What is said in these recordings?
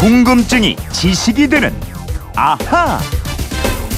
궁금증이 지식이 되는 아하.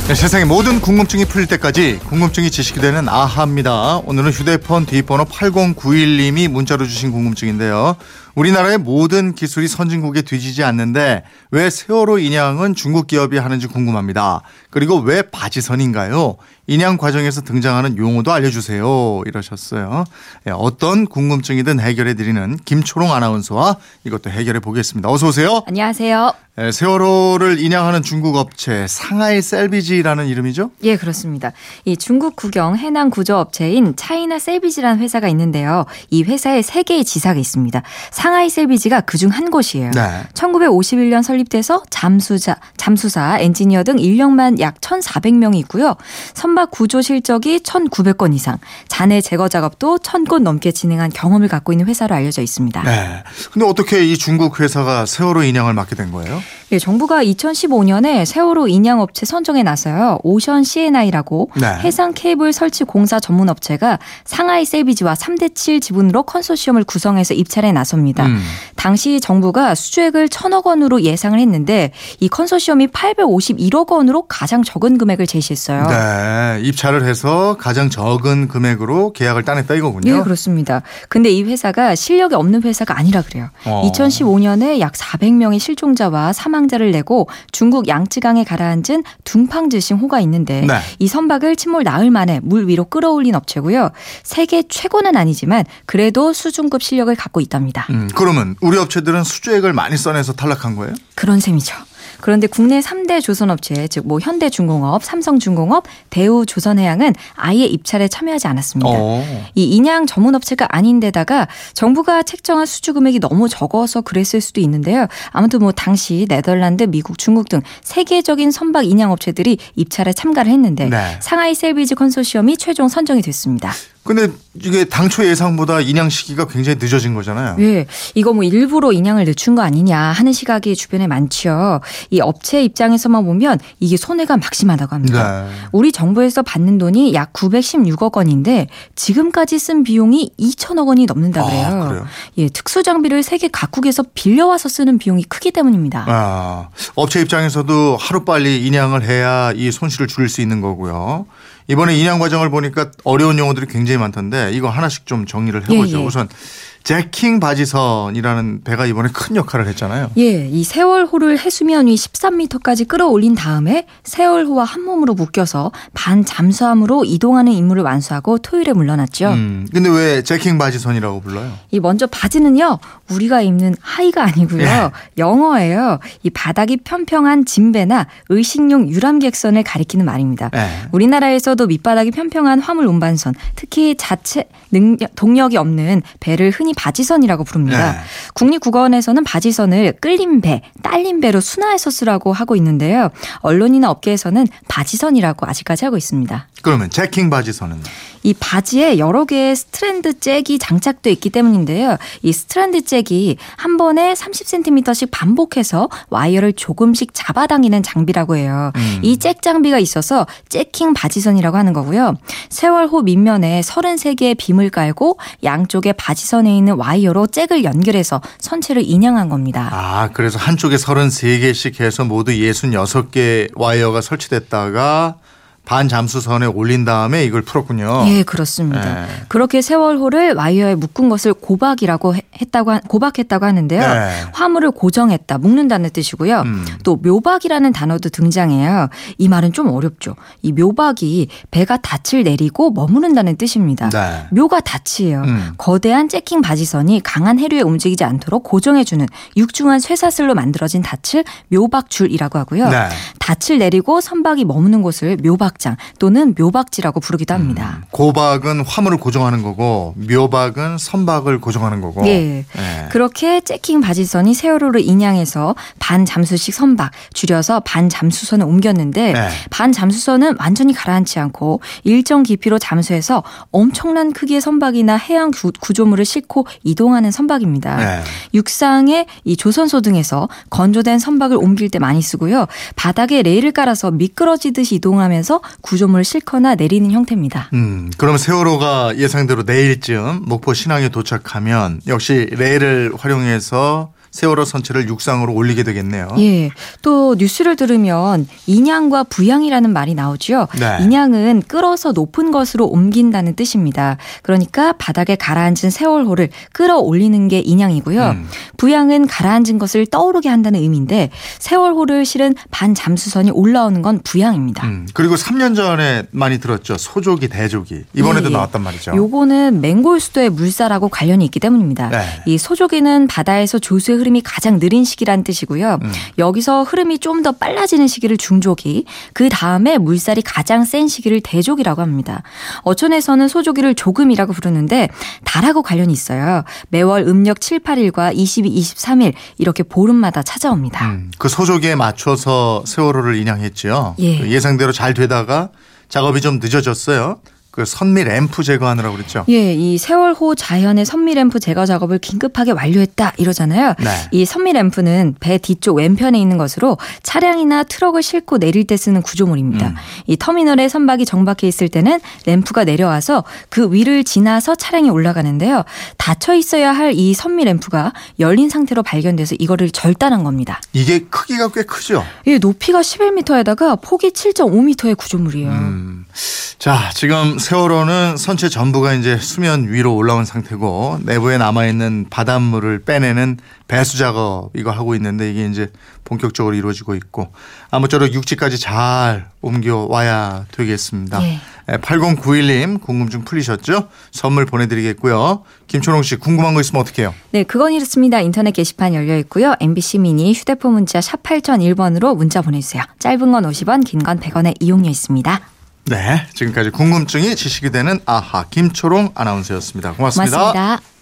네, 세상의 모든 궁금증이 풀릴 때까지 궁금증이 지식이 되는 아하입니다. 오늘은 휴대폰 뒷번호 8091님이 문자로 주신 궁금증인데요. 우리나라의 모든 기술이 선진국에 뒤지지 않는데 왜 세월호 인양은 중국 기업이 하는지 궁금합니다. 그리고 왜 바지선인가요? 인양 과정에서 등장하는 용어도 알려주세요. 이러셨어요. 예, 어떤 궁금증이든 해결해 드리는 김초롱 아나운서와 이것도 해결해 보겠습니다. 어서 오세요. 안녕하세요. 예, 세월호를 인양하는 중국 업체 상하이 샐비지라는 이름이죠? 예, 그렇습니다. 이 중국 국영 해난 구조 업체인 차이나 샐비지라는 회사가 있는데요. 이 회사에 세 개의 지사가 있습니다. 상하이 샐비지가 그중 한 곳이에요. 네. 1951년 설립돼서 잠수자, 잠수사, 엔지니어 등 인력만 약 1,400명이 있고요. 선박 구조 실적이 1,900건 이상, 잔해 제거 작업도 1,000건 넘게 진행한 경험을 갖고 있는 회사로 알려져 있습니다. 네. 근데 어떻게 이 중국 회사가 세월호 인양을 맡게 된 거예요? 예, 정부가 2015년에 세월호 인양 업체 선정에 나서요. 오션 CNI라고 네. 해상 케이블 설치 공사 전문 업체가 상하이 셀비지와 3대 7 지분으로 컨소시엄을 구성해서 입찰에 나섭니다. 음. 당시 정부가 수주액을 천억 원으로 예상을 했는데 이 컨소시엄이 851억 원으로 가장 적은 금액을 제시했어요. 네. 입찰을 해서 가장 적은 금액으로 계약을 따냈다 이거군요. 네, 그렇습니다. 근데 이 회사가 실력이 없는 회사가 아니라 그래요. 어. 2015년에 약 400명의 실종자와 사망자를 내고 중국 양쯔강에 가라앉은 둥팡즈싱 호가 있는데 네. 이 선박을 침몰 나흘 만에 물 위로 끌어올린 업체고요. 세계 최고는 아니지만 그래도 수준급 실력을 갖고 있답니다. 음, 그러면 우리 업체들은 수주액을 많이 써내서 탈락한 거예요? 그런 셈이죠. 그런데 국내 3대 조선업체, 즉 뭐 현대중공업, 삼성중공업, 대우조선해양은 아예 입찰에 참여하지 않았습니다. 어. 이 인양 전문업체가 아닌데다가 정부가 책정한 수주 금액이 너무 적어서 그랬을 수도 있는데요. 아무튼 뭐 당시 네덜란드, 미국, 중국 등 세계적인 선박 인양 업체들이 입찰에 참가를 했는데 네. 상하이 셀비지 컨소시엄이 최종 선정이 됐습니다. 근데 이게 당초 예상보다 인양 시기가 굉장히 늦어진 거잖아요. 예, 이거 뭐 일부러 인양을 늦춘 거 아니냐 하는 시각이 주변에 많지요. 이 업체 입장에서만 보면 이게 손해가 막심하다고 합니다. 네. 우리 정부에서 받는 돈이 약 916억 원인데 지금까지 쓴 비용이 2천억 원이 넘는다 그래요. 아, 그래요? 예, 특수 장비를 세계 각국에서 빌려와서 쓰는 비용이 크기 때문입니다. 아, 업체 입장에서도 하루 빨리 인양을 해야 이 손실을 줄일 수 있는 거고요. 이번에 인양 과정을 보니까 어려운 용어들이 굉장히 많던데 이거 하나씩 좀 정리를 해보죠. 예, 예. 우선 제킹 바지선이라는 배가 이번에 큰 역할을 했잖아요. 예, 이 세월호를 해수면 위 13m까지 끌어올린 다음에 세월호와 한 몸으로 묶여서 반 잠수함으로 이동하는 임무를 완수하고 토요일에 물러났죠. 음, 근데 왜 제킹 바지선이라고 불러요? 이 먼저 바지는요 우리가 입는 하의가 아니고요 예. 영어예요. 이 바닥이 평평한 진배나 의식용 유람객선을 가리키는 말입니다. 네. 우리나라에서도 밑바닥이 평평한 화물 운반선, 특히 자체 능력, 동력이 없는 배를 흔히 바지선이라고 부릅니다. 네. 국립국어원에서는 바지선을 끌린 배, 딸린 배로 순화해서 쓰라고 하고 있는데요. 언론이나 업계에서는 바지선이라고 아직까지 하고 있습니다. 그러면 jacking 바지선은 이 바지에 여러 개의 strand jack이 장착돼 있기 때문인데요. 이 strand jack이 한 번에 30cm씩 반복해서 와이어를 조금씩 잡아당기는 장비라고 해요. 음. 이 잭 장비가 있어서 jacking 바지선이라고 하는 거고요. 세월호 밑면에 33개의 빔을 깔고 양쪽에 바지선에 있는 와이어로 잭을 연결해서 선체를 인양한 겁니다. 아, 그래서 한쪽에 33개씩 해서 모두 66개 와이어가 설치됐다가 반 잠수선에 올린 다음에 이걸 풀었군요. 예, 그렇습니다. 예. 그렇게 세월호를 와이어에 묶은 것을 고박이라고 해- 했다고 하- 고박했다고 하는데요. 네. 화물을 고정했다, 묶는다는 뜻이고요. 음. 또 묘박이라는 단어도 등장해요. 이 말은 좀 어렵죠. 이 묘박이 배가 닻을 내리고 머무른다는 뜻입니다. 네. 묘가 닻이에요. 음. 거대한 잭킹 바지선이 강한 해류에 움직이지 않도록 고정해 주는 육중한 쇠사슬로 만들어진 닻을 묘박줄이라고 하고요. 네. 닻을 내리고 선박이 머무는 곳을 묘박 장 또는 묘박지라고 부르기도 합니다. 고박은 화물을 고정하는 거고 묘박은 선박을 고정하는 거고. 예. 예. 그렇게 잭킹 바지선이 세월호를 인양해서 반 잠수식 선박 줄여서 반 잠수선을 옮겼는데 네. 반 잠수선은 완전히 가라앉지 않고 일정 깊이로 잠수해서 엄청난 크기의 선박이나 해양 구- 구조물을 싣고 이동하는 선박입니다. 네. 육상의 이 조선소 등에서 건조된 선박을 옮길 때 많이 쓰고요. 바닥에 레일을 깔아서 미끄러지듯이 이동하면서 구조물을 싣거나 내리는 형태입니다. 음, 그럼 세월호가 예상대로 내일쯤 목포 신항에 도착하면 역시 레일을 활용해서 세월호 선체를 육상으로 올리게 되겠네요. 예. 또 뉴스를 들으면 인양과 부양이라는 말이 나오죠. 네. 인양은 끌어서 높은 것으로 옮긴다는 뜻입니다. 그러니까 바닥에 가라앉은 세월호를 끌어올리는 게 인양이고요. 음. 부양은 가라앉은 것을 떠오르게 한다는 의미인데 세월호를 실은 반잠수선이 올라오는 건 부양입니다. 음, 그리고 3년 전에 많이 들었죠. 소조기, 대조기. 이번에도 예, 예. 나왔단 말이죠. 요거는 맹골 수도의 물살하고 관련이 있기 때문입니다. 네. 이 소조기는 바다에서 조수의 흐름이 가장 느린 시기란 뜻이고요. 음. 여기서 흐름이 좀 더 빨라지는 시기를 중조기, 그 다음에 물살이 가장 센 시기를 대조기라고 합니다. 어촌에서는 소조기를 조금이라고 부르는데 달하고 관련이 있어요. 매월 음력 7, 8일과 22, 23일 이렇게 보름마다 찾아옵니다. 음, 그 소조기에 맞춰서 세월호를 인양했지요. 예. 그 예상대로 잘 되다가 작업이 좀 늦어졌어요. 그 선미 램프 제거하느라고 그랬죠. 예, 이 세월호 자연의 선미 램프 제거 작업을 긴급하게 완료했다 이러잖아요. 네. 이 선미 램프는 배 뒤쪽 왼편에 있는 것으로 차량이나 트럭을 싣고 내릴 때 쓰는 구조물입니다. 음. 이 터미널에 선박이 정박해 있을 때는 램프가 내려와서 그 위를 지나서 차량이 올라가는데요. 닫혀 있어야 할 이 선미 램프가 열린 상태로 발견돼서 이거를 절단한 겁니다. 이게 크기가 꽤 크죠. 이 높이가 11m에다가 폭이 7.5m의 구조물이에요. 음. 자, 지금 세월호는 선체 전부가 이제 수면 위로 올라온 상태고 내부에 남아 있는 바닷물을 빼내는 배수 작업 이거 하고 있는데 이게 이제 본격적으로 이루어지고 있고 아무쪼록 육지까지 잘 옮겨 와야 되겠습니다. 예. 8091님 궁금증 풀리셨죠? 선물 보내드리겠고요. 김초롱 씨 궁금한 거 있으면 어떻게 해요? 네, 그건 이렇습니다. 인터넷 게시판 열려 있고요. MBC 미니 휴대폰 문자 샵 8001번으로 문자 보내주세요. 짧은 건 50원, 긴 건 100원의 이용료 있습니다. 네, 지금까지 궁금증이 지식이 되는 아하 김초롱 아나운서였습니다 고맙습니다. 고맙습니다.